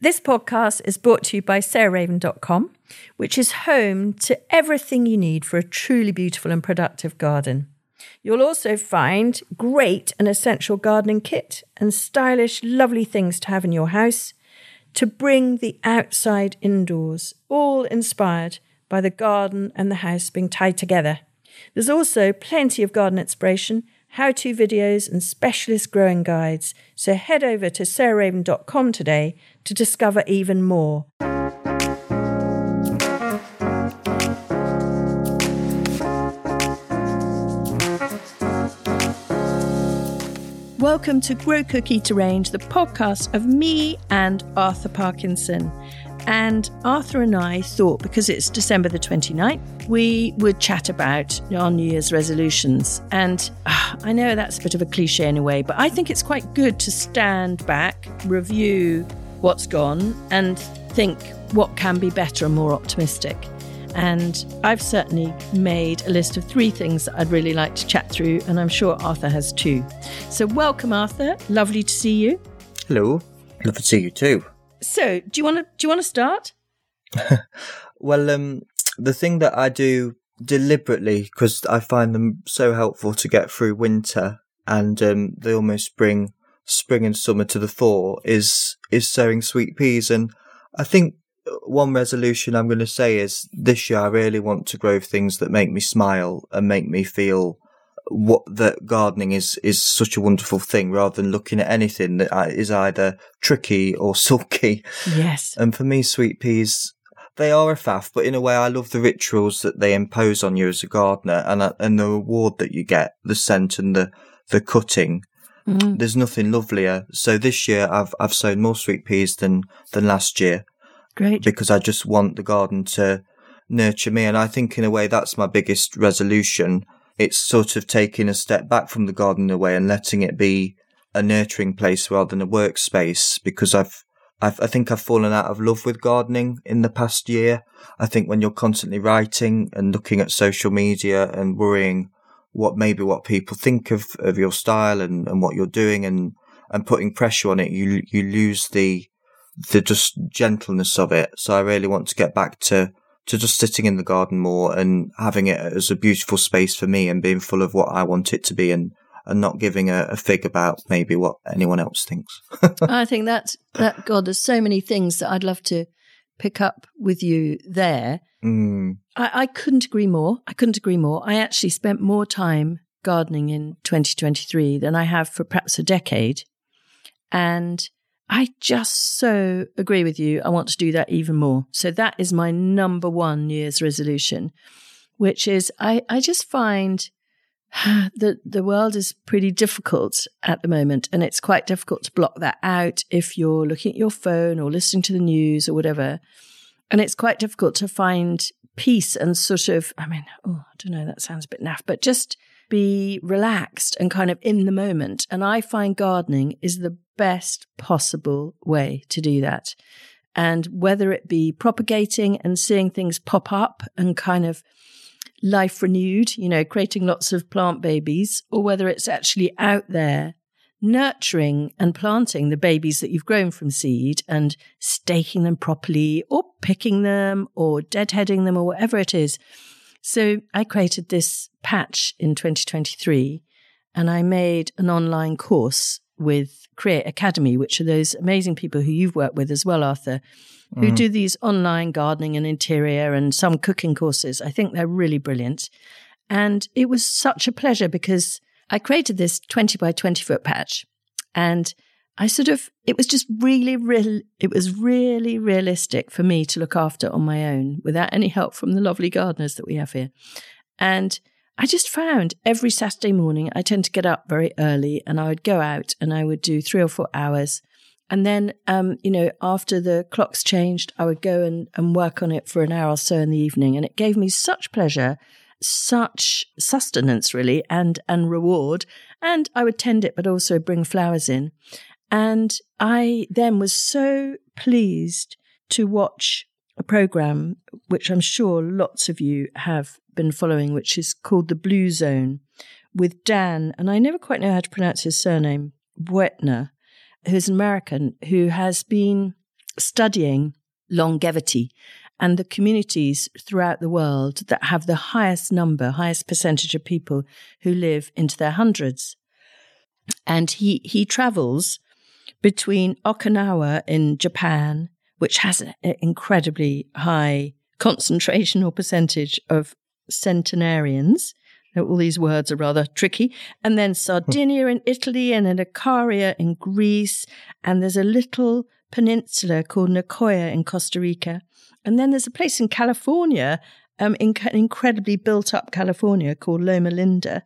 This podcast is brought to you by sarahraven.com, which is home to everything you need for a truly beautiful and productive garden. You'll also find great and essential gardening kit and stylish, lovely things to have in your house to bring the outside indoors, all inspired by the garden and the house being tied together. There's also plenty of garden inspiration, how to videos, and specialist growing guides. So head over to sarahraven.com today to discover even more. Welcome to Grow Cook Eat Arrange, the podcast of me and Arthur Parkinson. And Arthur and I thought because it's December the 29th, we would chat about our New Year's resolutions. And uh, I know that's a bit of a cliche in a way, but I think it's quite good to stand back, review what's gone, and think what can be better and more optimistic. And I've certainly made a list of three things that I'd really like to chat through, and I'm sure Arthur has too. So, welcome, Arthur. Lovely to see you. Hello. Lovely to see you too. So, do you want to do you want to start? well, um, the thing that I do deliberately because I find them so helpful to get through winter, and um, they almost bring spring and summer to the fore is is sowing sweet peas, and I think one resolution I'm going to say is this year I really want to grow things that make me smile and make me feel what that gardening is is such a wonderful thing rather than looking at anything that uh, either tricky or sulky. Yes. And for me, sweet peas, they are a faff, but in a way, I love the rituals that they impose on you as a gardener and and the reward that you get, the scent and the the cutting. Mm-hmm. There's nothing lovelier. So this year, I've I've sown more sweet peas than than last year. Great. Because I just want the garden to nurture me. And I think in a way that's my biggest resolution. It's sort of taking a step back from the garden in a way and letting it be a nurturing place rather than a workspace because I've, I've, I think I've fallen out of love with gardening in the past year. I think when you're constantly writing and looking at social media and worrying what maybe what people think of, of your style and, and what you're doing and, and putting pressure on it, you, you lose the, the just gentleness of it. So I really want to get back to to just sitting in the garden more and having it as a beautiful space for me and being full of what I want it to be and and not giving a, a fig about maybe what anyone else thinks. I think that's that God, there's so many things that I'd love to pick up with you there. Mm. I, I couldn't agree more. I couldn't agree more. I actually spent more time gardening in 2023 than I have for perhaps a decade. And I just so agree with you. I want to do that even more. So that is my number one New Year's resolution, which is I, I just find that the world is pretty difficult at the moment. And it's quite difficult to block that out if you're looking at your phone or listening to the news or whatever. And it's quite difficult to find peace and sort of, I mean, oh, I don't know, that sounds a bit naff, but just be relaxed and kind of in the moment. And I find gardening is the best possible way to do that. And whether it be propagating and seeing things pop up and kind of life renewed, you know, creating lots of plant babies, or whether it's actually out there nurturing and planting the babies that you've grown from seed and staking them properly or picking them or deadheading them or whatever it is. So I created this patch in 2023 and I made an online course with Create Academy, which are those amazing people who you've worked with as well, Arthur, who mm. do these online gardening and interior and some cooking courses. I think they're really brilliant. And it was such a pleasure because I created this 20 by 20 foot patch and I sort of, it was just really, real, it was really realistic for me to look after on my own without any help from the lovely gardeners that we have here. And I just found every Saturday morning, I tend to get up very early and I would go out and I would do three or four hours. And then, um, you know, after the clocks changed, I would go and, and work on it for an hour or so in the evening. And it gave me such pleasure, such sustenance, really, and, and reward. And I would tend it, but also bring flowers in. And I then was so pleased to watch a program, which I'm sure lots of you have been following, which is called The Blue Zone with Dan, and I never quite know how to pronounce his surname, Buettner, who's an American who has been studying longevity and the communities throughout the world that have the highest number, highest percentage of people who live into their hundreds. And he, he travels between Okinawa in Japan, which has an incredibly high concentration or percentage of centenarians. All these words are rather tricky. And then Sardinia in Italy and in Icaria in Greece. And there's a little peninsula called Nicoya in Costa Rica. And then there's a place in California, um, in incredibly built up California called Loma Linda.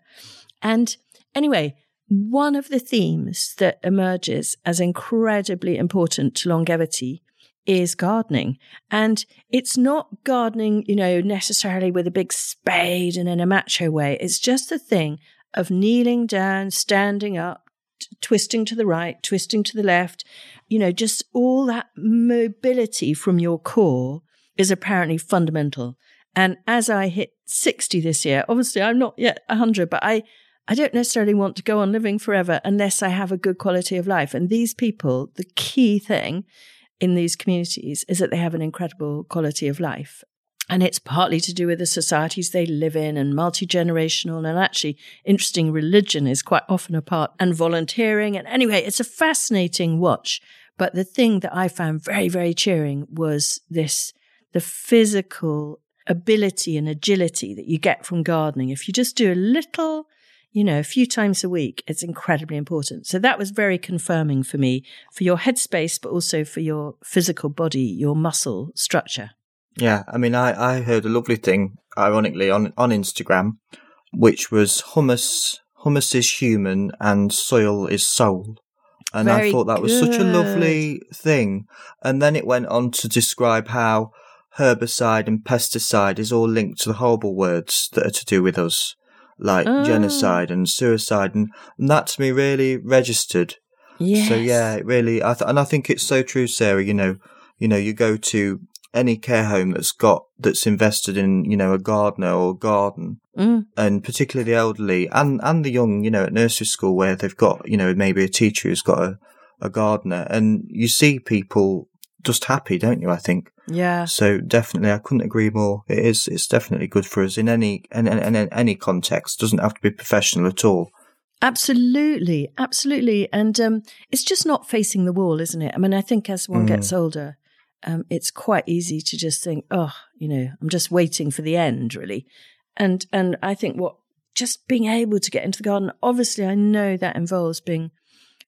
And anyway, one of the themes that emerges as incredibly important to longevity is gardening. And it's not gardening, you know, necessarily with a big spade and in a macho way. It's just the thing of kneeling down, standing up, twisting to the right, twisting to the left, you know, just all that mobility from your core is apparently fundamental. And as I hit 60 this year, obviously I'm not yet 100, but I, I don't necessarily want to go on living forever unless I have a good quality of life. And these people, the key thing in these communities is that they have an incredible quality of life. And it's partly to do with the societies they live in and multi generational. And actually, interesting religion is quite often a part and volunteering. And anyway, it's a fascinating watch. But the thing that I found very, very cheering was this the physical ability and agility that you get from gardening. If you just do a little, you know, a few times a week, it's incredibly important. So that was very confirming for me for your headspace, but also for your physical body, your muscle structure. Yeah. I mean, I, I heard a lovely thing, ironically, on, on Instagram, which was humus, humus is human and soil is soul. And Very I thought that was such a lovely thing. And then it went on to describe how herbicide and pesticide is all linked to the horrible words that are to do with us, like oh. genocide and suicide. And, and that to me really registered. Yes. So yeah, really, I th- and I think it's so true, Sarah, you know, you know, you go to any care home that's got, that's invested in, you know, a gardener or a garden, mm. and particularly the elderly and, and the young, you know, at nursery school where they've got, you know, maybe a teacher who's got a, a gardener and you see people just happy, don't you? I think. Yeah. So definitely, I couldn't agree more. It is. It's definitely good for us in any in, in, in any context. It doesn't have to be professional at all. Absolutely, absolutely, and um, it's just not facing the wall, isn't it? I mean, I think as one mm. gets older, um, it's quite easy to just think, oh, you know, I'm just waiting for the end, really. And and I think what just being able to get into the garden, obviously, I know that involves being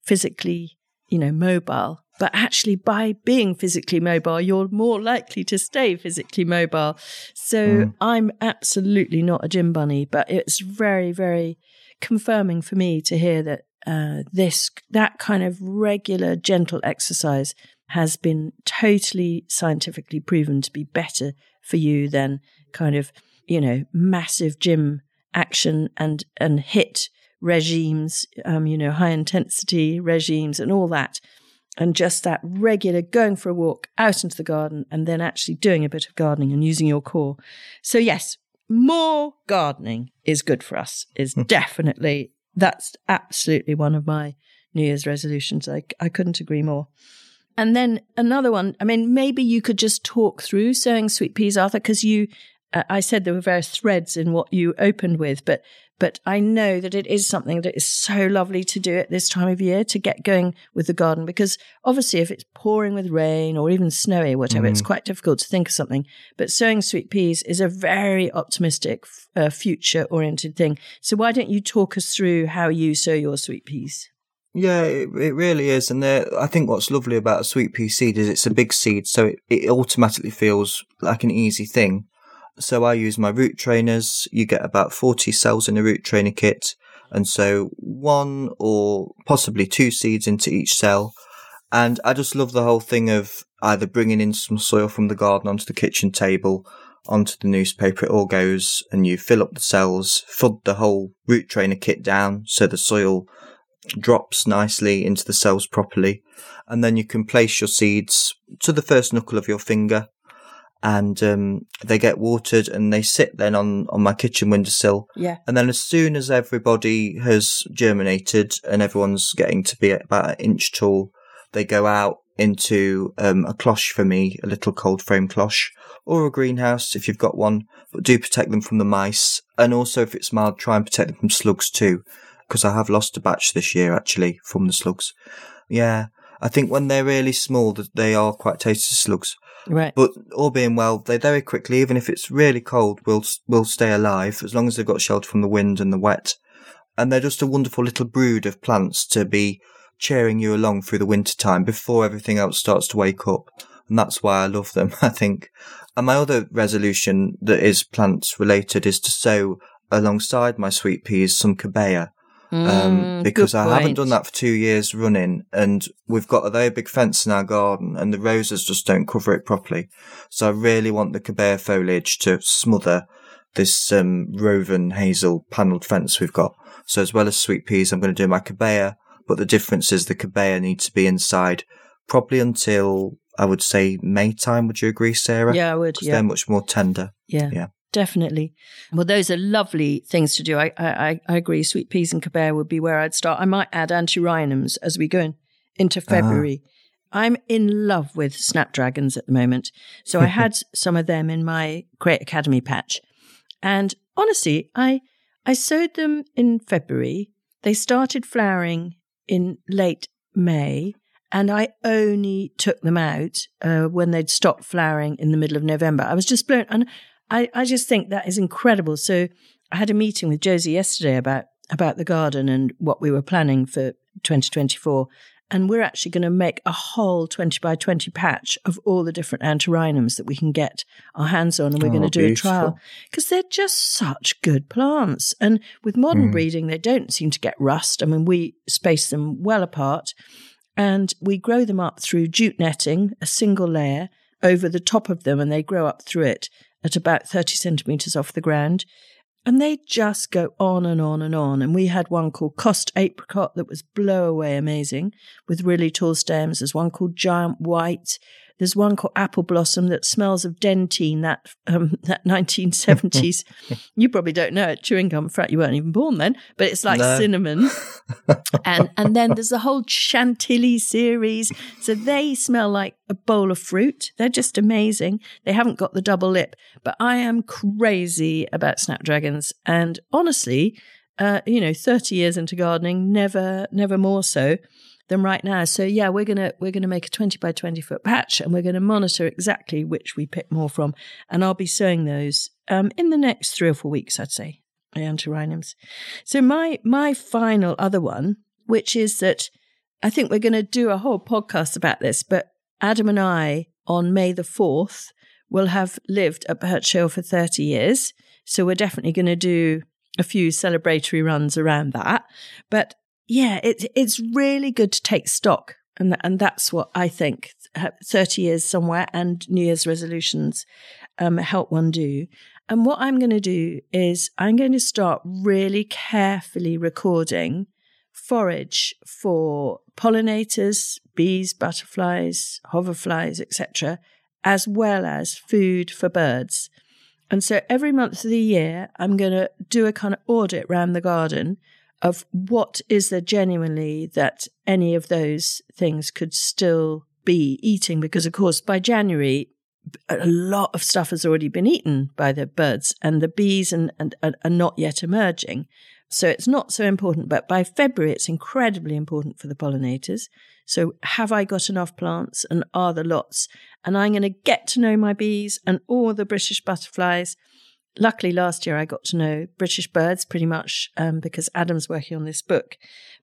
physically, you know, mobile but actually, by being physically mobile, you're more likely to stay physically mobile. So mm. I'm absolutely not a gym bunny, but it's very, very confirming for me to hear that uh, this, that kind of regular, gentle exercise has been totally scientifically proven to be better for you than kind of, you know, massive gym action and, and HIIT regimes, um, you know, high intensity regimes and all that and just that regular going for a walk out into the garden and then actually doing a bit of gardening and using your core. So yes, more gardening is good for us is hmm. definitely, that's absolutely one of my New Year's resolutions. I, I couldn't agree more. And then another one, I mean, maybe you could just talk through sowing sweet peas, Arthur, because you, uh, I said there were various threads in what you opened with, but but I know that it is something that is so lovely to do at this time of year to get going with the garden because obviously if it's pouring with rain or even snowy or whatever, mm. it's quite difficult to think of something. But sowing sweet peas is a very optimistic, uh, future oriented thing. So why don't you talk us through how you sow your sweet peas? Yeah, it, it really is. And I think what's lovely about a sweet pea seed is it's a big seed, so it, it automatically feels like an easy thing. So I use my root trainers. You get about 40 cells in a root trainer kit. And so one or possibly two seeds into each cell. And I just love the whole thing of either bringing in some soil from the garden onto the kitchen table, onto the newspaper. It all goes and you fill up the cells, flood the whole root trainer kit down so the soil drops nicely into the cells properly. And then you can place your seeds to the first knuckle of your finger and um, they get watered and they sit then on, on my kitchen windowsill. Yeah. And then as soon as everybody has germinated and everyone's getting to be about an inch tall, they go out into um, a cloche for me, a little cold frame cloche, or a greenhouse if you've got one, but do protect them from the mice. And also, if it's mild, try and protect them from slugs too, because I have lost a batch this year actually from the slugs. Yeah, I think when they're really small, they are quite tasty slugs. Right. But all being well, they very quickly, even if it's really cold, will will stay alive as long as they've got shelter from the wind and the wet. And they're just a wonderful little brood of plants to be cheering you along through the winter time before everything else starts to wake up. And that's why I love them, I think. And my other resolution that is plants related is to sow alongside my sweet peas some cobaea. Um, Mm, because I haven't done that for two years running, and we've got a very big fence in our garden, and the roses just don't cover it properly. So I really want the cobaea foliage to smother this um, roven hazel panelled fence we've got. So as well as sweet peas, I'm going to do my cobaea, but the difference is the cobaea needs to be inside probably until I would say May time. Would you agree, Sarah? Yeah, I would. Yeah. they're much more tender. Yeah, Yeah. Definitely. Well, those are lovely things to do. I, I, I agree. Sweet peas and cobaea would be where I'd start. I might add antirrhinums as we go in, into February. I'm in love with snapdragons at the moment. So I had some of them in my Create Academy patch. And honestly, I, I sowed them in February. They started flowering in late May. And I only took them out uh, when they'd stopped flowering in the middle of November. I was just blown. And I, I just think that is incredible. So I had a meeting with Josie yesterday about about the garden and what we were planning for 2024. And we're actually going to make a whole 20 by 20 patch of all the different antirrhinums that we can get our hands on. And we're Oh, going to do a trial because they're just such good plants. And with modern Mm. breeding, they don't seem to get rust. I mean, we space them well apart and we grow them up through jute netting, a single layer over the top of them, and they grow up through it at about 30 centimeters off the ground. And they just go on and on and on. And we had one called Cost Apricot that was blow away amazing with really tall stems. There's one called Giant White. There's one called Apple Blossom that smells of Dentyne, that um, that 1970s. you probably don't know it, chewing gum. In fact, you weren't even born then, but it's like No. cinnamon. and and then there's the whole Chantilly series. So they smell like a bowl of fruit. They're just amazing. They haven't got the double lip, but I am crazy about snapdragons. And honestly, uh, you know, 30 years into gardening, never, never more so than right now. So yeah, we're gonna we're gonna make a 20 by 20 foot patch, and we're gonna monitor exactly which we pick more from. And I'll be sowing those um, in the next three or four weeks, I'd say. Antirrhinums. So my my final other one, which is that I think we're to do a whole podcast about this, but Adam and I on May the fourth will have lived at Perch for thirty years. So we're definitely going to do a few celebratory runs around that. But yeah, it's it's really good to take stock, and and that's what I think. Thirty years somewhere and New Year's resolutions um, help one do. And what I'm going to do is I'm going to start really carefully recording forage for pollinators, bees, butterflies, hoverflies, etc., as well as food for birds. And so every month of the year, I'm going to do a kind of audit around the garden of what is there genuinely that any of those things could still be eating. Because, of course, by January, a lot of stuff has already been eaten by the birds, and the bees and, and, and are not yet emerging. So it's not so important. But by February, it's incredibly important for the pollinators. So have I got enough plants and are the lots? And I'm going to get to know my bees and all the British butterflies. Luckily, last year I got to know British birds pretty much um, because Adam's working on this book.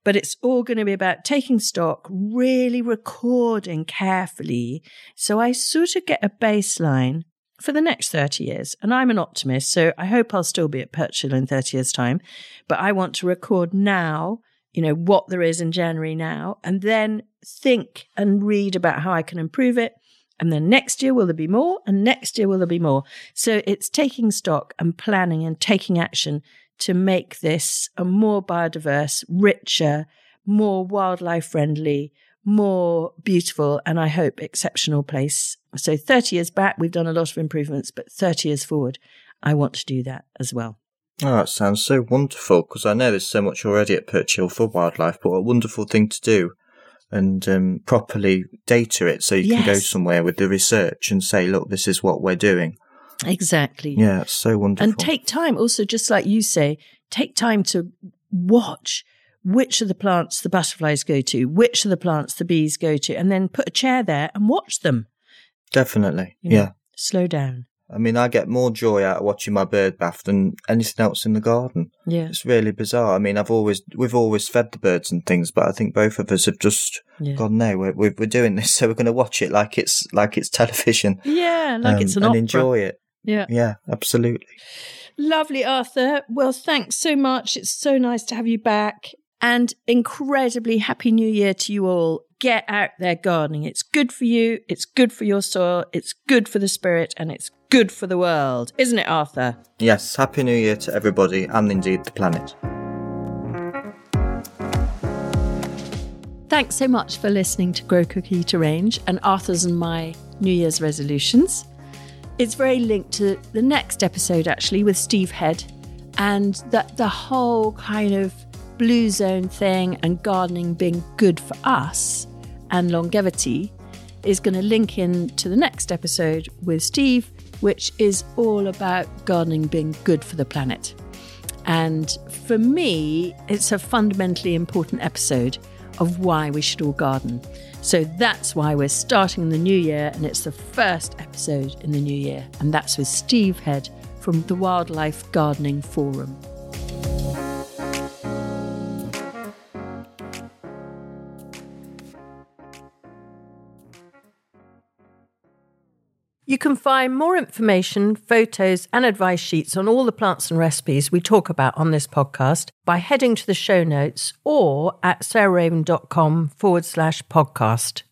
But it's all going to be about taking stock, really recording carefully. So I sort of get a baseline for the next 30 years. And I'm an optimist, so I hope I'll still be at Perch Hill in 30 years' time. But I want to record now, you know, what there is in January now, and then think and read about how I can improve it. And then next year, will there be more? And next year, will there be more? So it's taking stock and planning and taking action to make this a more biodiverse, richer, more wildlife friendly, more beautiful, and I hope exceptional place. So 30 years back, we've done a lot of improvements, but 30 years forward, I want to do that as well. Oh, that sounds so wonderful because I know there's so much already at Perch Hill for wildlife, but a wonderful thing to do. And um, properly data it so you can go somewhere with the research and say, look, this is what we're doing. Exactly. Yeah, it's so wonderful. And take time also, just like you say, take time to watch which of the plants the butterflies go to, which of the plants the bees go to, and then put a chair there and watch them. Definitely. you know. Yeah. Slow down. I mean, I get more joy out of watching my bird bath than anything else in the garden. Yeah. It's really bizarre. I mean, I've always, we've always fed the birds and things, but I think both of us have just Yeah. gone, no, we're, we're, we're doing this. So we're going to watch it like it's, like it's television. Yeah, like um, it's an and opera. enjoy it. Yeah. Yeah, absolutely. Lovely, Arthur. Well, thanks so much. It's so nice to have you back. And incredibly happy new year to you all. Get out there gardening. It's good for you. It's good for your soil. It's good for the spirit and it's good for the world. Isn't it, Arthur? Yes, Happy New Year to everybody and indeed the planet. Thanks so much for listening to Grow Cook Eat Arrange and Arthur's and my New Year's resolutions. It's very linked to the next episode, actually, with Steve Head, and that the whole kind of blue zone thing and gardening being good for us and longevity is going to link in to the next episode with Steve, which is all about gardening being good for the planet. And for me, it's a fundamentally important episode of why we should all garden. So that's why we're starting the new year, and it's the first episode in the new year. And that's with Steve Head from the Wildlife Gardening Forum. You can find more information, photos, and advice sheets on all the plants and recipes we talk about on this podcast by heading to the show notes or at sarahraven.com forward slash podcast.